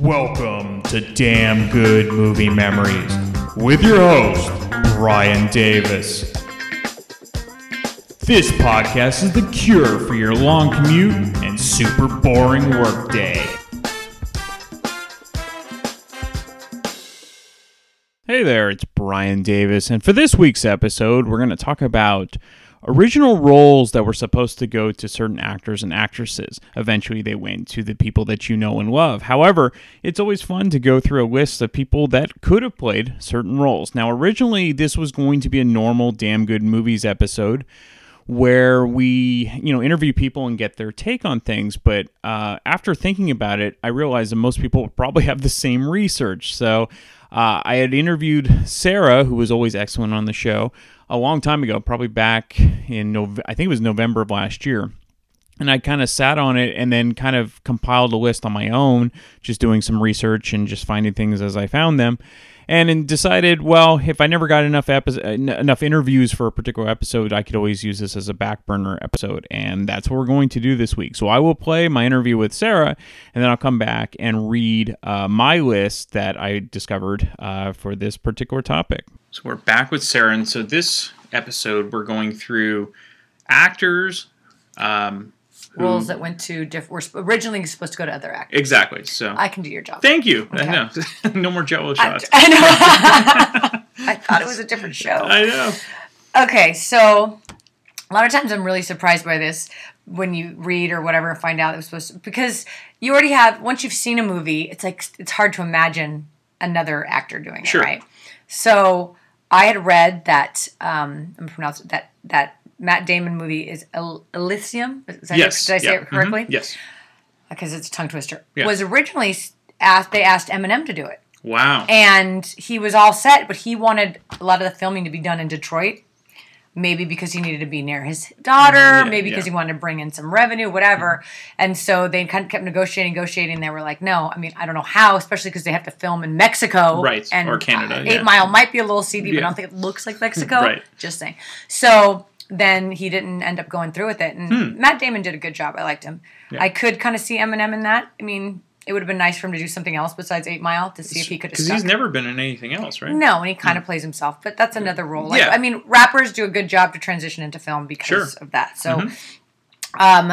Welcome to Damn Good Movie Memories with your host, Brian Davis. This podcast is the cure for your long commute and super boring workday. Hey there, it's Brian Davis, and for this week's episode, we're going to talk about original roles that were supposed to go to certain actors and actresses. Eventually, they went to the people that you know and love. However, it's always fun to go through a list of people that could have played certain roles. Now, originally, this was going to be a normal Damn Good Movies episode where we you know interview people and get their take on things but uh, after thinking about it i realized that most people probably have the same research so uh, i had interviewed sarah who was always excellent on the show a long time ago probably back in Nov- i think it was november of last year. And I kind of sat on it and then kind of compiled a list on my own, just doing some research and just finding things as I found them, and decided, well, if I never got enough epi- enough interviews for a particular episode, I could always use this as a back burner episode, and that's what we're going to do this week. So I will play my interview with Sarah, and then I'll come back and read uh, my list that I discovered uh, for this particular topic. So we're back with Sarah, and so this episode we're going through actors. Um, roles that went to different were originally supposed to go to other actors. Exactly. So I can do your job. thank you. Okay. I know. no more Jello I, shots. I know. I thought it was a different show. I know. Okay, so a lot of times I'm really surprised by this when you read or whatever find out it was supposed to because you already have once you've seen a movie, it's like it's hard to imagine another actor doing Sure. it, right? So I had read that um, I'm pronouncing that that Matt Damon movie is El- Elysium. Is that it? Did I say yeah. it correctly? Mhm. Yes. because it's a tongue twister, Yeah. was originally asked. They asked Eminem to do it, Wow. and he was all set, but he wanted a lot of the filming to be done in Detroit. Maybe because he needed to be near his daughter, Mhm, yeah, maybe because yeah. he wanted to bring in some revenue, whatever. And so they kind of kept negotiating, negotiating. They were like, "No, I mean, I don't know how, especially because they have to film in Mexico, Right, And or Canada, uh, yeah. Eight Mile might be a little seedy, but I don't think it looks like Mexico. Right. Just saying. So then he didn't end up going through with it, and Matt Damon did a good job. I liked him. Hmm. Yeah. I could kind of see Eminem in that. I mean, it would have been nice for him to do something else besides Eight Mile to see if he could Because he's never been in anything else, right? no, and he kind of plays himself, but that's another role. Like, Yeah. I mean, rappers do a good job to transition into film because Sure. Mm-hmm. of that. So, um,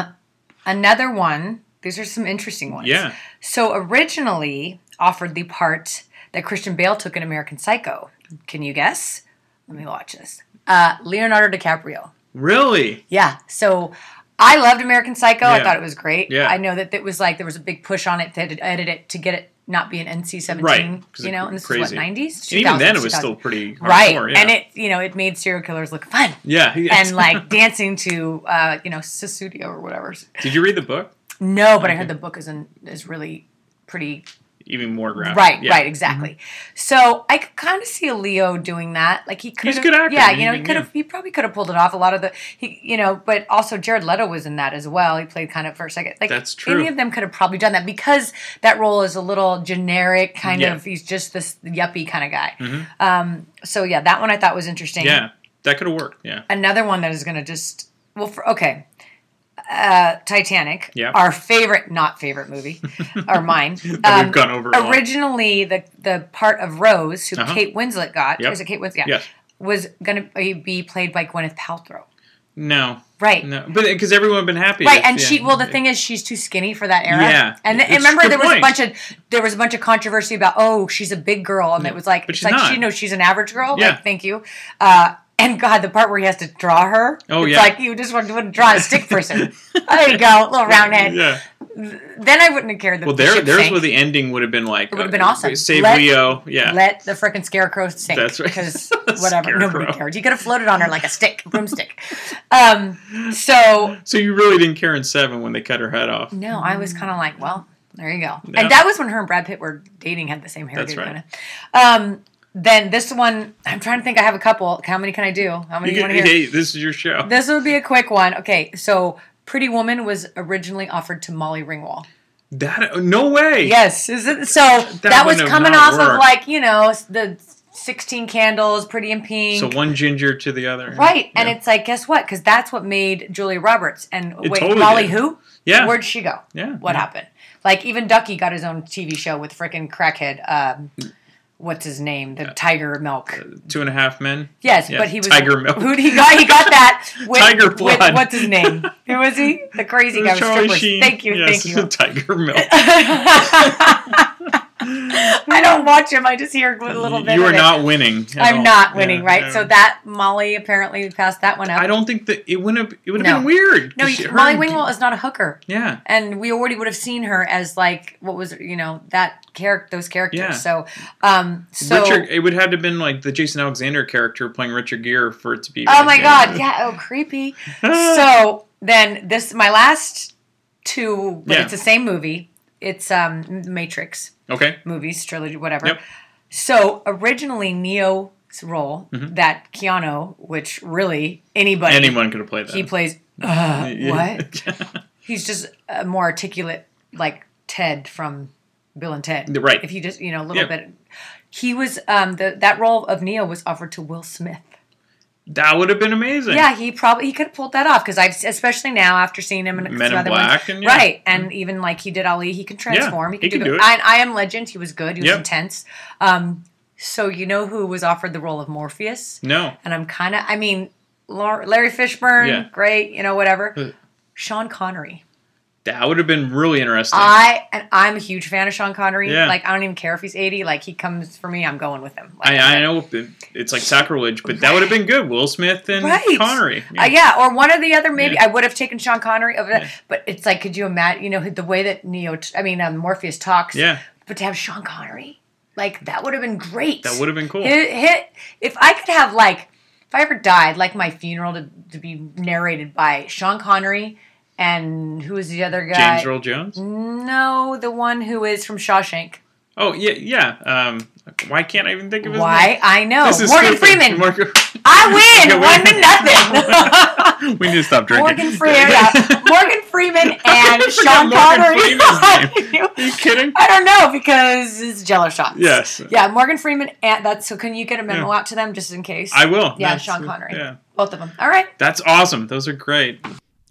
another one. These are some interesting ones. Yeah. So originally offered the part that Christian Bale took in American Psycho. Can you guess? Let me watch this. Uh, Leonardo DiCaprio. Really? Yeah. So I loved American Psycho. I thought it was great. Yeah. I know that it was like there was a big push on it. To edit it to get it not be an NC seventeen. Right, You know, and this is crazy. what nineties. Even then, it was still pretty hardcore, right. Yeah. And it you know it made serial killers look fun yeah. yes. and like dancing to uh, you know Sussudio or whatever. Did you read the book? No, but I heard the book is in, is really pretty Even more graphic. Right, Yeah. right, exactly. So I could kind of see a Leo doing that. Like he could. He's a good actor. Yeah, you know, he could have. He probably could have pulled it off. A lot of the, he, you know, but also Jared Leto was in that as well. He played kind of for a second. Like That's true. Any of them could have probably done that because that role is a little generic, kind Yeah. of. He's just this yuppie kind of guy. Mhm. Um. So yeah, that one I thought was interesting. Yeah. That could have worked. Yeah. Another one that is going to just well, for, okay. Uh, Titanic, Yeah. our favorite, not favorite movie, or mine. Um, we've gone over it a lot. originally the the part of Rose, who Uh-huh. Kate Winslet got, Yep. is it Kate Winslet? Yeah, Yes. was going to be played by Gwyneth Paltrow. No. Right. No. But because everyone had been happy. Right, and yeah. she well the thing is she's too skinny for that era. Yeah. and, and remember there was point. a bunch of there was a bunch of controversy about oh she's a big girl and it was like But it's she's like not. she knows she's an average girl. Yeah. Like thank you. Uh, and God, the part where he has to draw her. Oh, it's yeah. like you just want to draw a stick person. there you go, little round head. Yeah. Then I wouldn't have cared. That Well, the there, there's sank. where the ending would have been like. It would have uh, been awesome. Save Let- Leo. Yeah. Let the freaking scarecrow sink. That's right. Because whatever, Scarecrow. nobody cared. You could have floated on her like a stick, broomstick. Um, so so you really didn't care in seven when they cut her head off. no, I was kind of like, well, there you go. Yeah. And that was when her and Brad Pitt were dating, had the same hairdo. That's right. Um, then this one, I'm trying to think. I have a couple. How many can I do? How many You do you can, want to hear? hey, this is your show. This would be a quick one. Okay, so Pretty Woman was originally offered to Molly Ringwald. That no way. Yes, is it? So that, was coming off of like you know the 16 candles, Pretty in Pink. So one ginger to the other. Right, and it's like, guess what? Because that's what made Julia Roberts and It wait, totally Molly did. who? Yeah. Where'd she go? Yeah, What yeah. happened? Like even Ducky got his own TV show with frickin' crackhead. Um, what's his name? The Tiger Milk. Uh, Two and a half men. Yes, yeah, but he was Tiger Milk. Who he got? He got that. With, Tiger with- Blood. what's his name? Who was he? The crazy guy with Charlie. Sheen. Thank you, Yes, thank you. Tiger Milk. I don't watch him. I just hear a little bit. you are not winning. I'm all. not winning, Yeah, right? yeah. So that Molly apparently passed that one up. I don't think that it would have. It would have No. been weird. No, her Molly Wingwell is not a hooker. Yeah. and we already would have seen her as like what was you know that character those characters Yeah. so um so Richard, it would have to been like the Jason Alexander character playing Richard Gere for it to be. oh my god yeah oh creepy so then this my last two but Yeah. it's the same movie it's um matrix Okay. movies trilogy whatever Yep. so originally neo's role Mm-hmm. that keanu which really anybody Anyone could have played that. he plays uh, what he's just a more articulate like ted from bill and ted Right. if you just you know a little Yeah. bit he was um the that role of neo was offered to will smith that would have been amazing. yeah he probably he could have pulled that off because i've especially now after seeing him in Men in other Black and- yeah. right and even like he did ali he can transform he he can do, do it. I, I am legend he was good he was Yep. intense um so you know who was offered the role of morpheus No. and i'm kind of i mean Lar- larry fishburne Yeah. great you know whatever sean connery That would have been really interesting. I and I'm a huge fan of Sean Connery. Yeah. Like I don't even care if he's 80. Like he comes for me, I'm going with him. Like, I, I know it's like sacrilege, but that would have been good. Will Smith and Right. Connery. Uh, yeah, or one or the other. Maybe Yeah. I would have taken Sean Connery over that. Yeah. But it's like, could you imagine? You know, the way that Neo, t- I mean, um, Morpheus talks. Yeah. But to have Sean Connery, like that would have been great. That would have been cool. Hit, hit, if I could have like, if I ever died, like my funeral to, to be narrated by Sean Connery and who is the other guy? James Earl Jones. No, the one who is from Shawshank. Oh yeah, yeah. Um, why can't I even think of his Why? name? I know. This is Morgan stupid. Freeman. Morgan- I win. One to nothing. we need to stop drinking. Morgan Freeman, yeah. Morgan Freeman and Sean Connery. Are you kidding? I don't know because it's Jello shots. Yes. Yeah, Morgan Freeman and that's so. Can you get a memo Yeah. out to them just in case? I will. Yeah, That's- Sean Connery. Yeah, Both of them. All right. that's awesome. Those are great.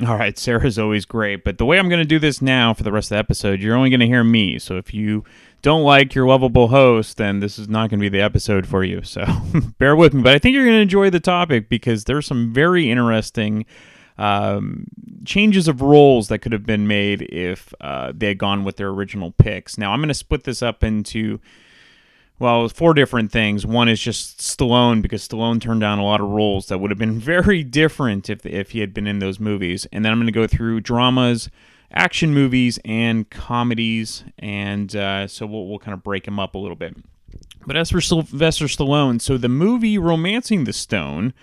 All right, Sarah's always great, but the way I'm going to do this now for the rest of the episode, you're only going to hear me. So if you don't like your lovable host, then this is not going to be the episode for you. So bear with me. But I think you're going to enjoy the topic because there's some very interesting um, changes of roles that could have been made if uh, they had gone with their original picks. Now I'm going to split this up into well, four different things. One is just Stallone because Stallone turned down a lot of roles that would have been very different if if he had been in those movies. And then I'm going to go through dramas, action movies, and comedies, and uh, so we'll we'll kind of break them up a little bit. But as for Sylvester Stallone, so the movie *Romancing the Stone*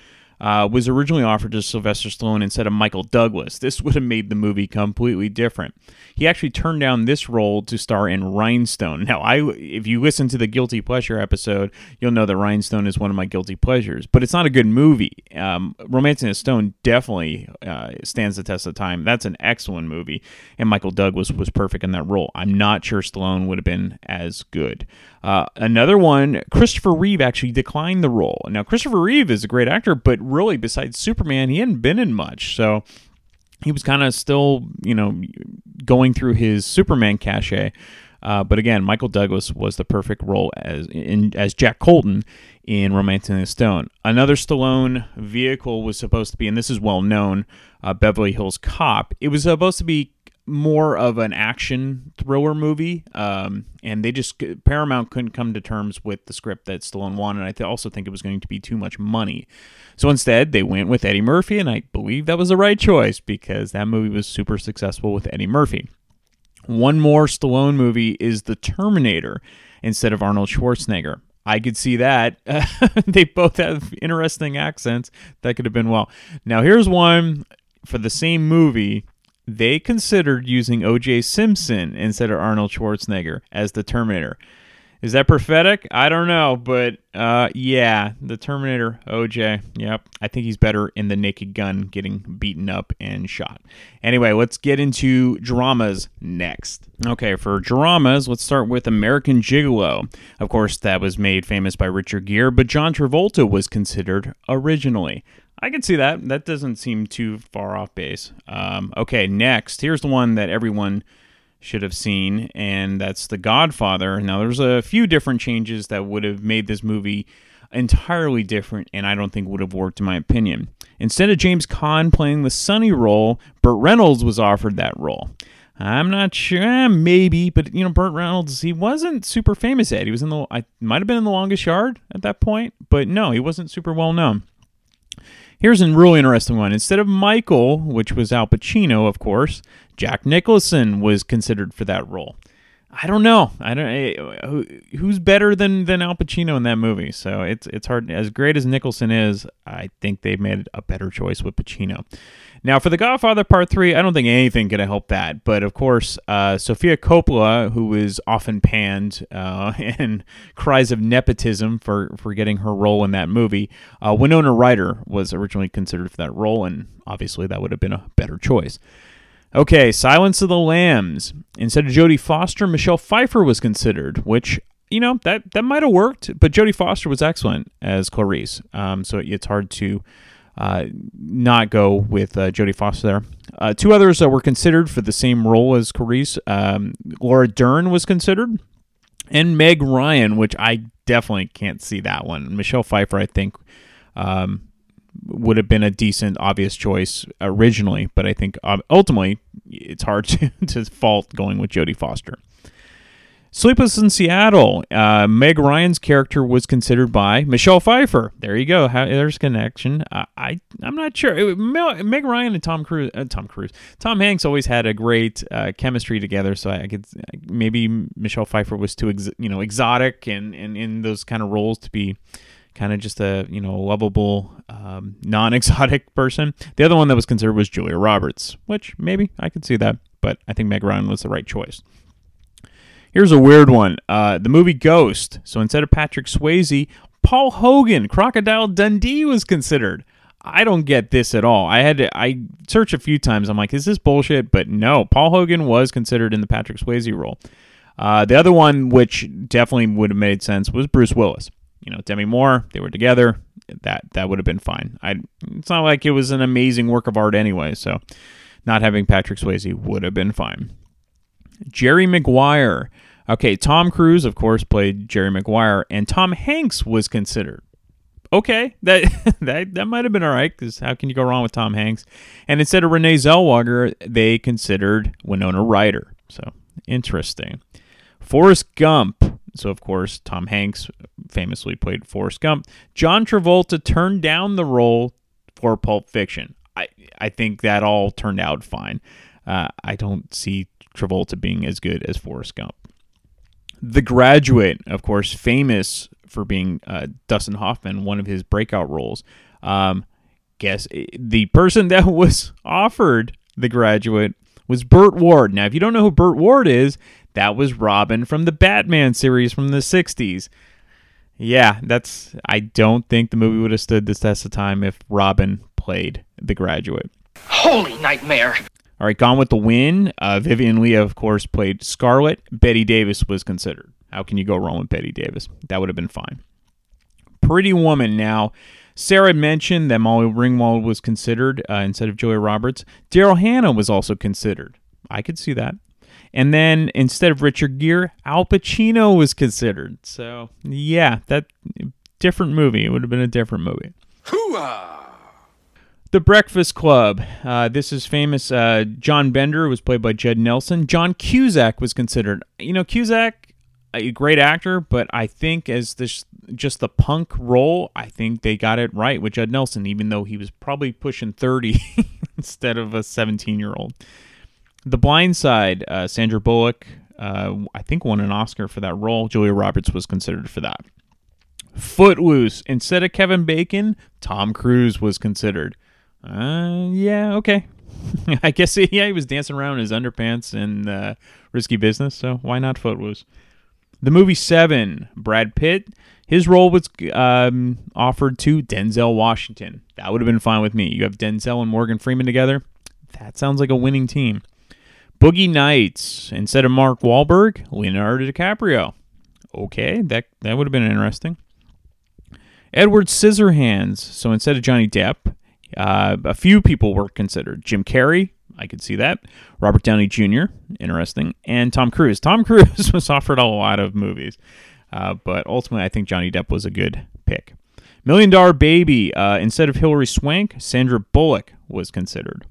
uh, was originally offered to Sylvester Stallone instead of Michael Douglas. This would have made the movie completely different. He actually turned down this role to star in Rhinestone. Now, I if you listen to the Guilty Pleasure episode, you'll know that Rhinestone is one of my guilty pleasures, but it's not a good movie. Um, *Romancing the Stone* definitely uh, stands the test of time. That's an excellent movie, and Michael Douglas was perfect in that role. I'm not sure Stallone would have been as good. Uh, another one, Christopher Reeve actually declined the role. Now, Christopher Reeve is a great actor, but really, besides Superman, he hadn't been in much. So he was kind of still, you know, going through his Superman cachet. Uh, but again, Michael Douglas was the perfect role as in as Jack Colton in *Romancing the Stone*. Another Stallone vehicle was supposed to be, and this is well known, uh, Beverly Hills Cop. It was supposed to be more of an action thriller movie, um, and they just Paramount couldn't come to terms with the script that Stallone wanted. I th- also think it was going to be too much money, so instead they went with Eddie Murphy, and I believe that was the right choice because that movie was super successful with Eddie Murphy. One more Stallone movie is The Terminator instead of Arnold Schwarzenegger. I could see that. they both have interesting accents. That could have been well. Now, here's one for the same movie. They considered using O.J. Simpson instead of Arnold Schwarzenegger as the Terminator. Is that prophetic? I don't know, but uh, yeah, the Terminator, OJ. Yep, I think he's better in the Naked Gun, getting beaten up and shot. Anyway, let's get into dramas next. Okay, for dramas, let's start with American Gigolo. Of course, that was made famous by Richard Gere, but John Travolta was considered originally. I can see that. That doesn't seem too far off base. Um, okay, next. Here's the one that everyone should have seen, and that's The Godfather. Now, there's a few different changes that would have made this movie entirely different, and I don't think would have worked in my opinion. Instead of James Caan playing the Sonny role, Burt Reynolds was offered that role. I'm not sure, eh, maybe, but you know, Burt Reynolds, he wasn't super famous yet. He was in the, I might have been in the Longest Yard at that point, but no, he wasn't super well known. Here's a really interesting one. Instead of Michael, which was Al Pacino, of course, Jack Nicholson was considered for that role. I don't know. I don't. Eh, who's better than than Al Pacino in that movie? So it's it's hard. As great as Nicholson is, I think they made a better choice with Pacino. Now for The Godfather Part Three, I don't think anything could help that. But of course, uh, Sofia Coppola, who is often panned uh, and cries of nepotism for for getting her role in that movie, uh, Winona Ryder was originally considered for that role, and obviously that would have been a better choice. Okay, Silence of the Lambs. Instead of Jodie Foster, Michelle Pfeiffer was considered, which you know that that might have worked, but Jodie Foster was excellent as Clarice, um, so it's hard to uh, not go with uh, Jodie Foster there. Uh, two others that were considered for the same role as Clarice, um, Laura Dern was considered, and Meg Ryan, which I definitely can't see that one. Michelle Pfeiffer, I think, um, would have been a decent, obvious choice originally, but I think um, ultimately it's hard to, to fault going with Jodie Foster. Sleepless in Seattle. Uh, Meg Ryan's character was considered by Michelle Pfeiffer. There you go. How, there's connection. Uh, I I'm not sure. It, Meg Ryan and Tom Cruise. Uh, Tom Cruise. Tom Hanks always had a great uh, chemistry together. So I could maybe Michelle Pfeiffer was too ex, you know exotic and, and in those kind of roles to be kind of just a you know lovable um, non-exotic person. The other one that was considered was Julia Roberts, which maybe I could see that, but I think Meg Ryan was the right choice. Here's a weird one: uh, the movie Ghost. So instead of Patrick Swayze, Paul Hogan, Crocodile Dundee was considered. I don't get this at all. I had to I searched a few times. I'm like, is this bullshit? But no, Paul Hogan was considered in the Patrick Swayze role. Uh, the other one, which definitely would have made sense, was Bruce Willis you know Demi Moore, they were together. That that would have been fine. I it's not like it was an amazing work of art anyway, so not having Patrick Swayze would have been fine. Jerry Maguire. Okay, Tom Cruise, of course, played Jerry Maguire, and Tom Hanks was considered. Okay, that that that might have been all right because how can you go wrong with Tom Hanks? And instead of Renee Zellweger, they considered Winona Ryder. So interesting. Forrest Gump. So, of course, Tom Hanks famously played Forrest Gump. John Travolta turned down the role for Pulp Fiction. I, I think that all turned out fine. Uh, I don't see Travolta being as good as Forrest Gump. The Graduate, of course, famous for being uh, Dustin Hoffman, one of his breakout roles. Um, guess eh, the person that was offered The Graduate was Burt Ward. Now, if you don't know who Burt Ward is, that was Robin from the Batman series from the 60s. Yeah, that's. I don't think the movie would have stood the test of time if Robin played The Graduate. Holy nightmare! All right, Gone with the Wind. Uh, Vivien Leigh, of course, played Scarlett. Bette Davis was considered. How can you go wrong with Bette Davis? That would have been fine. Pretty Woman. Now, Sarah mentioned that Molly Ringwald was considered uh, instead of Julia Roberts. Daryl Hannah was also considered. I could see that. And then instead of Richard Gere, Al Pacino was considered. So yeah, that different movie. It would have been a different movie. Hooah! The Breakfast Club. Uh, this is famous. Uh, John Bender was played by Judd Nelson. John Cusack was considered. You know, Cusack, a great actor, but I think as this just the punk role, I think they got it right with Judd Nelson, even though he was probably pushing thirty instead of a seventeen-year-old. The Blind Side, uh, Sandra Bullock, uh, I think won an Oscar for that role. Julia Roberts was considered for that. Footloose, instead of Kevin Bacon, Tom Cruise was considered. Uh, yeah, okay. I guess he, yeah, he was dancing around in his underpants in uh, Risky Business, so why not Footloose? The movie Seven, Brad Pitt, his role was um, offered to Denzel Washington. That would have been fine with me. You have Denzel and Morgan Freeman together. That sounds like a winning team. Boogie Nights. Instead of Mark Wahlberg, Leonardo DiCaprio. Okay, that that would have been interesting. Edward Scissorhands. So instead of Johnny Depp, Uh, a few people were considered. Jim Carrey, I could see that. Robert Downey Jr., interesting. And Tom Cruise. Tom Cruise was offered a lot of movies, uh, but ultimately, I think Johnny Depp was a good pick. Million Dollar Baby, uh, instead of Hilary Swank, Sandra Bullock was considered.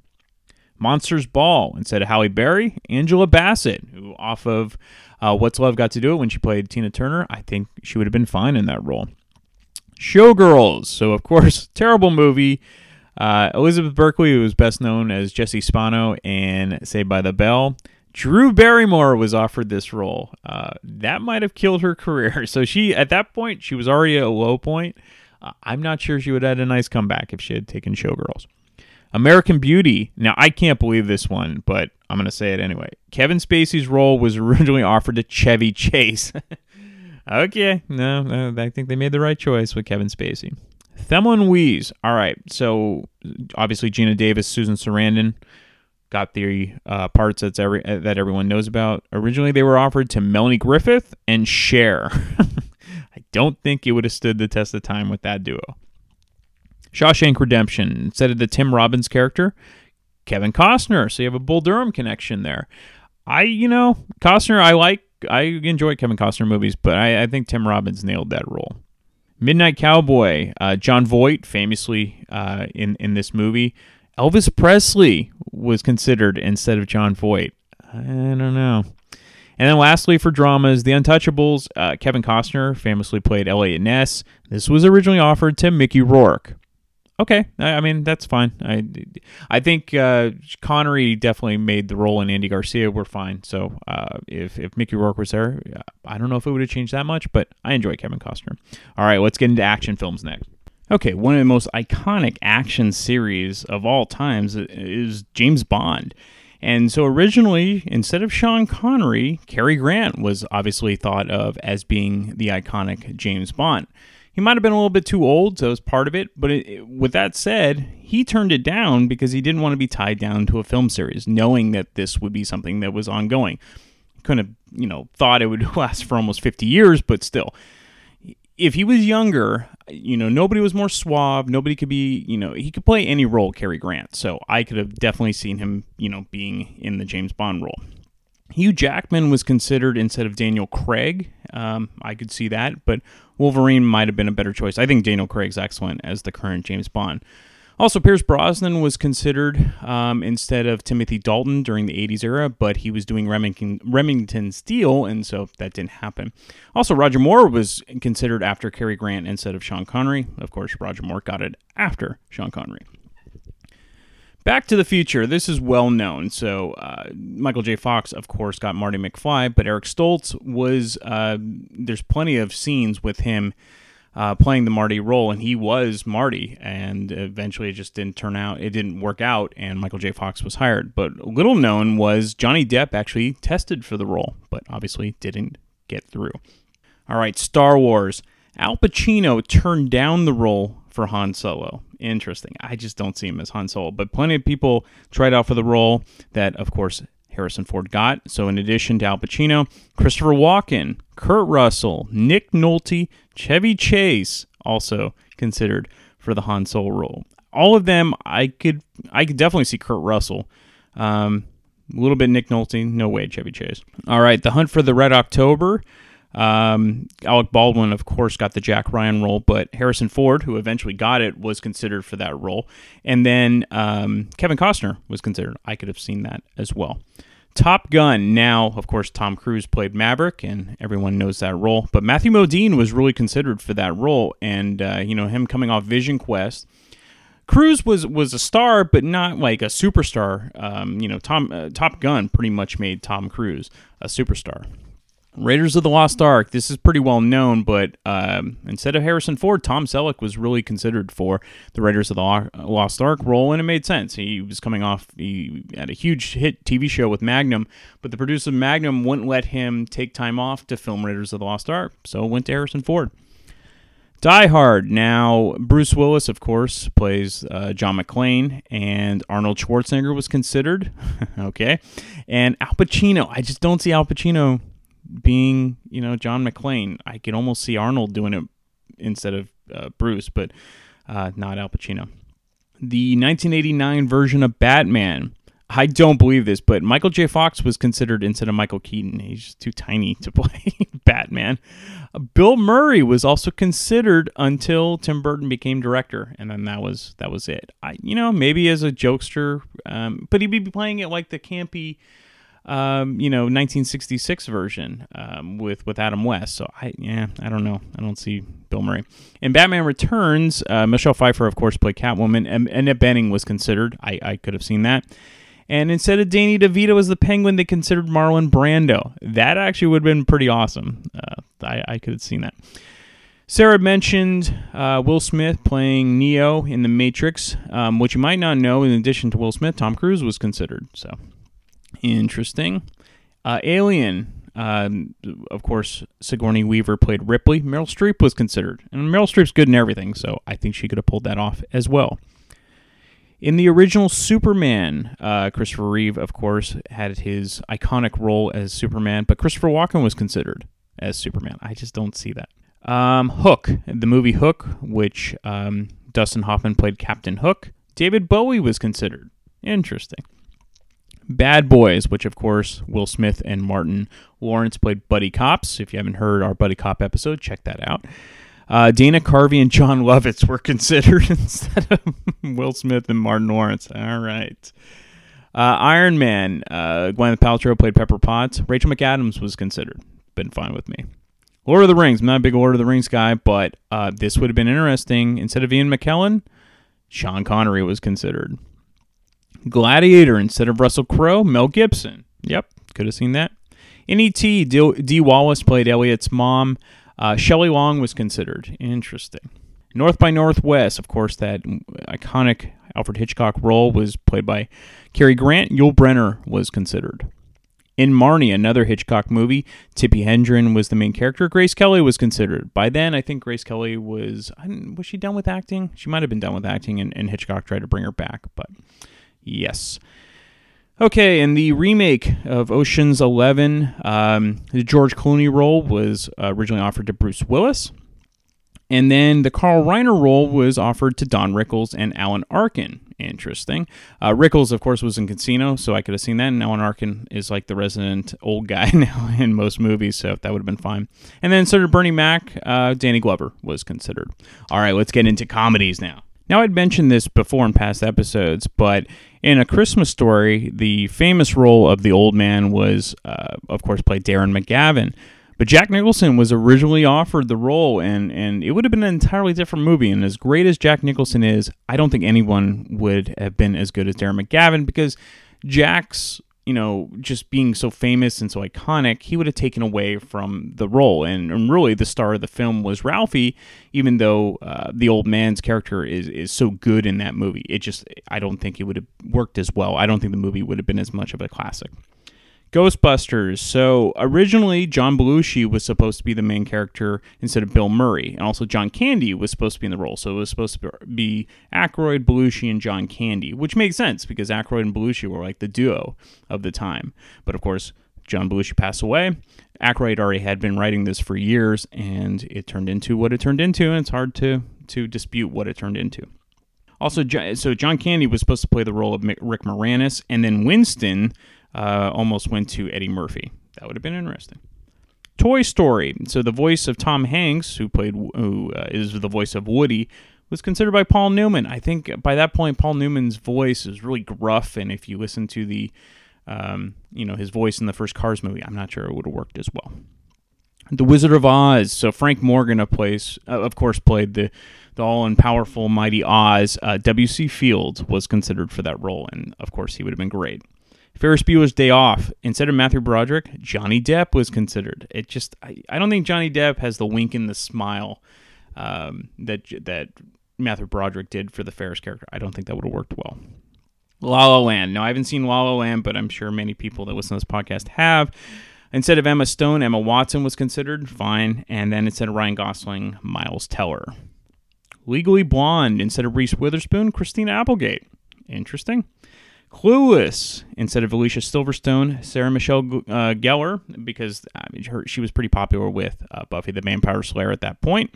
Monsters Ball, instead of Halle Berry, Angela Bassett, who off of uh, What's Love Got to Do It when she played Tina Turner, I think she would have been fine in that role. Showgirls, so of course, terrible movie. Uh, Elizabeth Berkley, who was best known as Jessie Spano in Saved by the Bell. Drew Barrymore was offered this role. Uh, that might have killed her career. So she, at that point, she was already at a low point. Uh, I'm not sure she would have had a nice comeback if she had taken Showgirls. American Beauty. Now, I can't believe this one, but I'm going to say it anyway. Kevin Spacey's role was originally offered to Chevy Chase. okay, no, no, I think they made the right choice with Kevin Spacey. Thelma and Louise. All right, so obviously Geena Davis, Susan Sarandon got the uh, parts that's every uh, that everyone knows about. Originally, they were offered to Melanie Griffith and Cher. I don't think it would have stood the test of time with that duo. Shawshank Redemption. Instead of the Tim Robbins character, Kevin Costner. So you have a Bull Durham connection there. I, you know, Costner, I like, I enjoy Kevin Costner movies, but I, I think Tim Robbins nailed that role. Midnight Cowboy, uh, Jon Voight, famously uh, in in this movie. Elvis Presley was considered instead of Jon Voight. I don't know. And then lastly, for dramas, The Untouchables, uh, Kevin Costner famously played Eliot Ness. This was originally offered to Mickey Rourke okay. I, I, mean, that's fine. I, I think uh, Connery definitely made the role, and Andy Garcia were fine. So uh, if if Mickey Rourke was there, I don't know if it would have changed that much, but I enjoy Kevin Costner. All right, let's get into action films next. Okay, one of the most iconic action series of all times is James Bond. And so originally, instead of Sean Connery, Cary Grant was obviously thought of as being the iconic James Bond. He might have been a little bit too old, so it was part of it. But it, with that said, he turned it down because he didn't want to be tied down to a film series, knowing that this would be something that was ongoing. Couldn't have, you know, thought it would last for almost 50 years, but still. If he was younger, you know, nobody was more suave. Nobody could be, you know, he could play any role, Cary Grant. So I could have definitely seen him, you know, being in the James Bond role. Hugh Jackman was considered instead of Daniel Craig. Um, I could see that, but Wolverine might have been a better choice. I think Daniel Craig's excellent as the current James Bond. Also, Pierce Brosnan was considered um, instead of Timothy Dalton during the 80s era, but he was doing Remington, Remington Steele, and so that didn't happen. Also, Roger Moore was considered after Cary Grant instead of Sean Connery. Of course, Roger Moore got it after Sean Connery. Back to the Future. This is well known. So uh, Michael J. Fox, of course, got Marty McFly, but Eric Stoltz was. Uh, there's plenty of scenes with him uh, playing the Marty role, and he was Marty. And eventually, it just didn't turn out. It didn't work out, and Michael J. Fox was hired. But little known was Johnny Depp actually tested for the role, but obviously didn't get through. All right, Star Wars. Al Pacino turned down the role for Han Solo. Interesting. I just don't see him as Han Solo, but plenty of people tried out for the role that, of course, Harrison Ford got. So, in addition to Al Pacino, Christopher Walken, Kurt Russell, Nick Nolte, Chevy Chase also considered for the Han Solo role. All of them, I could, I could definitely see Kurt Russell. Um, a little bit Nick Nolte, no way Chevy Chase. All right, The Hunt for the Red October. Um, Alec Baldwin, of course, got the Jack Ryan role, but Harrison Ford, who eventually got it, was considered for that role. And then um, Kevin Costner was considered. I could have seen that as well. Top Gun. Now, of course, Tom Cruise played Maverick, and everyone knows that role. But Matthew Modine was really considered for that role, and uh, you know him coming off Vision Quest. Cruise was was a star, but not like a superstar. Um, you know, Tom uh, Top Gun pretty much made Tom Cruise a superstar. Raiders of the Lost Ark. This is pretty well known, but um, instead of Harrison Ford, Tom Selleck was really considered for the Raiders of the Lost Ark role, and it made sense. He was coming off, he had a huge hit TV show with Magnum, but the producer of Magnum wouldn't let him take time off to film Raiders of the Lost Ark, so it went to Harrison Ford. Die Hard. Now, Bruce Willis, of course, plays uh, John McClane, and Arnold Schwarzenegger was considered. okay. And Al Pacino. I just don't see Al Pacino being, you know, John McClane. I could almost see Arnold doing it instead of uh, Bruce, but uh, not Al Pacino. The 1989 version of Batman. I don't believe this, but Michael J. Fox was considered instead of Michael Keaton. He's too tiny to play Batman. Bill Murray was also considered until Tim Burton became director, and then that was that was it. I, you know, maybe as a jokester, um, but he'd be playing it like the campy, um, you know, 1966 version um, with with Adam West. So I, yeah, I don't know. I don't see Bill Murray. In Batman Returns, uh, Michelle Pfeiffer, of course, played Catwoman, and Annette Bening was considered. I, I could have seen that. And instead of Danny DeVito as the Penguin, they considered Marlon Brando. That actually would have been pretty awesome. Uh, I, I could have seen that. Sarah mentioned uh, Will Smith playing Neo in The Matrix. Um, what you might not know, in addition to Will Smith, Tom Cruise was considered. So interesting. Uh, Alien, um, of course, Sigourney Weaver played Ripley. Meryl Streep was considered, and Meryl Streep's good in everything, so I think she could have pulled that off as well. In the original Superman, uh, Christopher Reeve, of course, had his iconic role as Superman, but Christopher Walken was considered as Superman. I just don't see that. Um, Hook, the movie Hook, which um, Dustin Hoffman played Captain Hook. David Bowie was considered. Interesting. Bad Boys, which of course Will Smith and Martin Lawrence played buddy cops. If you haven't heard our buddy cop episode, check that out. Uh, Dana Carvey and Jon Lovitz were considered instead of Will Smith and Martin Lawrence. All right. Uh, Iron Man, uh, Gwyneth Paltrow played Pepper Potts. Rachel McAdams was considered. Been fine with me. Lord of the Rings. I'm not a big Lord of the Rings guy, but uh, this would have been interesting. Instead of Ian McKellen, Sean Connery was considered. Gladiator instead of Russell Crowe, Mel Gibson. Yep, could have seen that. In E.T., Dee Wallace played Elliot's mom. Uh, Shelley Long was considered. Interesting. North by Northwest, of course, that iconic Alfred Hitchcock role was played by Cary Grant. Yul Brynner was considered. In Marnie, another Hitchcock movie, Tippi Hedren was the main character. Grace Kelly was considered. By then, I think Grace Kelly was was she done with acting? She might have been done with acting, and, and Hitchcock tried to bring her back. But yes, Okay, and the remake of Ocean's Eleven, um, the George Clooney role was uh, originally offered to Bruce Willis, and then the Carl Reiner role was offered to Don Rickles and Alan Arkin. Interesting. Uh, Rickles, of course, was in Casino, so I could have seen that. And Alan Arkin is like the resident old guy now in most movies, so that would have been fine. And then instead of Bernie Mac, uh, Danny Glover was considered. All right, let's get into comedies now. Now, I'd mentioned this before in past episodes, but in A Christmas Story, the famous role of the old man was, uh, of course, played Darren McGavin. But Jack Nicholson was originally offered the role, and, and it would have been an entirely different movie. And as great as Jack Nicholson is, I don't think anyone would have been as good as Darren McGavin because Jack's you know, just being so famous and so iconic, he would have taken away from the role. And, and really, the star of the film was Ralphie, even though uh, the old man's character is, is so good in that movie. It just, I don't think it would have worked as well. I don't think the movie would have been as much of a classic. Ghostbusters. So originally, John Belushi was supposed to be the main character instead of Bill Murray, and also John Candy was supposed to be in the role. So it was supposed to be Aykroyd, Belushi, and John Candy, which makes sense because Aykroyd and Belushi were like the duo of the time. But of course, John Belushi passed away. Aykroyd already had been writing this for years, and it turned into what it turned into, and it's hard to to dispute what it turned into. Also, so John Candy was supposed to play the role of Rick Moranis, and then Winston uh, almost went to Eddie Murphy. That would have been interesting. Toy Story. So the voice of Tom Hanks, who played, who uh, is the voice of Woody, was considered by Paul Newman. I think by that point, Paul Newman's voice is really gruff, and if you listen to the, um, you know, his voice in the first Cars movie, I'm not sure it would have worked as well. The Wizard of Oz. So Frank Morgan, of place, uh, of course, played the the all and powerful mighty Oz. Uh, W.C. Fields was considered for that role, and of course, he would have been great. Ferris Bueller's Day Off. Instead of Matthew Broderick, Johnny Depp was considered. It just, I, I don't think Johnny Depp has the wink and the smile um, that that Matthew Broderick did for the Ferris character. I don't think that would have worked well. La La Land. No, I haven't seen La La Land, but I'm sure many people that listen to this podcast have. Instead of Emma Stone, Emma Watson was considered. Fine. And then instead of Ryan Gosling, Miles Teller. Legally Blonde. Instead of Reese Witherspoon, Christina Applegate. Interesting. Clueless instead of Alicia Silverstone, Sarah Michelle uh, Gellar, because I mean, her, she was pretty popular with uh, Buffy the Vampire Slayer at that point.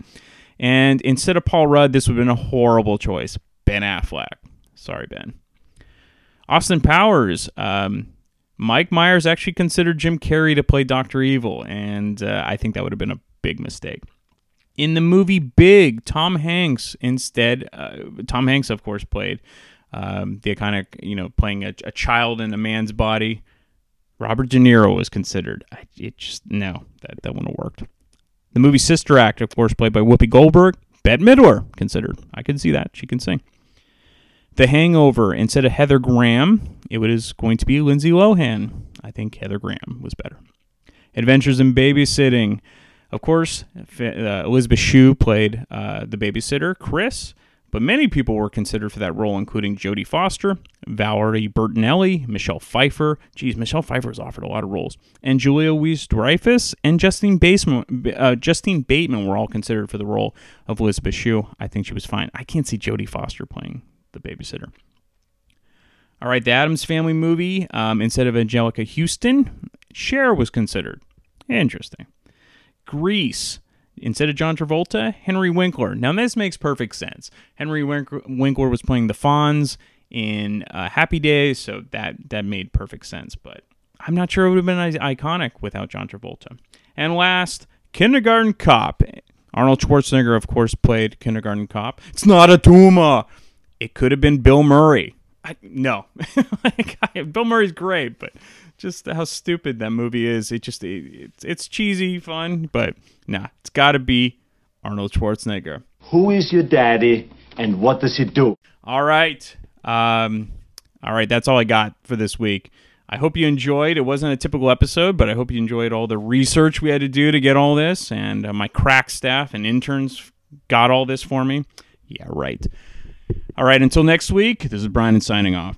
And instead of Paul Rudd, this would have been a horrible choice Ben Affleck. Sorry, Ben. Austin Powers. Um, Mike Myers actually considered Jim Carrey to play Doctor Evil, and uh, I think that would have been a big mistake. In the movie Big, Tom Hanks instead, uh, Tom Hanks, of course, played um, the kind of, you know, playing a, a, child in a man's body. Robert De Niro was considered. It just, no, that, that wouldn't have worked. The movie Sister Act, of course, played by Whoopi Goldberg. Bette Midler considered. I can see that. She can sing. The Hangover, instead of Heather Graham, it was going to be Lindsay Lohan. I think Heather Graham was better. Adventures in Babysitting, of course, uh, Elizabeth Shue played uh, the babysitter, Chris, but many people were considered for that role, including Jodie Foster, Valerie Bertinelli, Michelle Pfeiffer. Geez, Michelle Pfeiffer was offered a lot of roles. And Julia Louis Dreyfus and Justine, Bateman, uh, Justine Bateman were all considered for the role of Elizabeth Shue. I think she was fine. I can't see Jodie Foster playing the babysitter. All right, the Addams Family movie, um, instead of Anjelica Huston, Cher was considered. Interesting. Grease. Instead of John Travolta, Henry Winkler. Now, this makes perfect sense. Henry Winkler was playing the Fonz in uh, Happy Days, so that, that made perfect sense. But I'm not sure it would have been iconic without John Travolta. And last, Kindergarten Cop. Arnold Schwarzenegger, of course, played Kindergarten Cop. It's not a tumor. It could have been Bill Murray. I, no, Bill Murray's great, but just how stupid that movie is. It just it, it's it's cheesy fun, but nah, it's got to be Arnold Schwarzenegger. Who is your daddy and what does he do? All right. Um all right, that's all I got for this week. I hope you enjoyed. It wasn't a typical episode, but I hope you enjoyed all the research we had to do to get all this and uh, my crack staff and interns got all this for me. Yeah, right. All right, until next week, this is Brian signing off.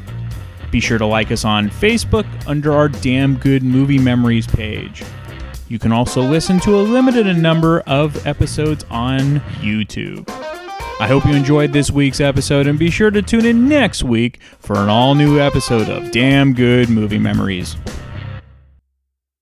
Be sure to like us on Facebook under our Damn Good Movie Memories page. You can also listen to a limited number of episodes on YouTube. I hope you enjoyed this week's episode and be sure to tune in next week for an all new episode of Damn Good Movie Memories.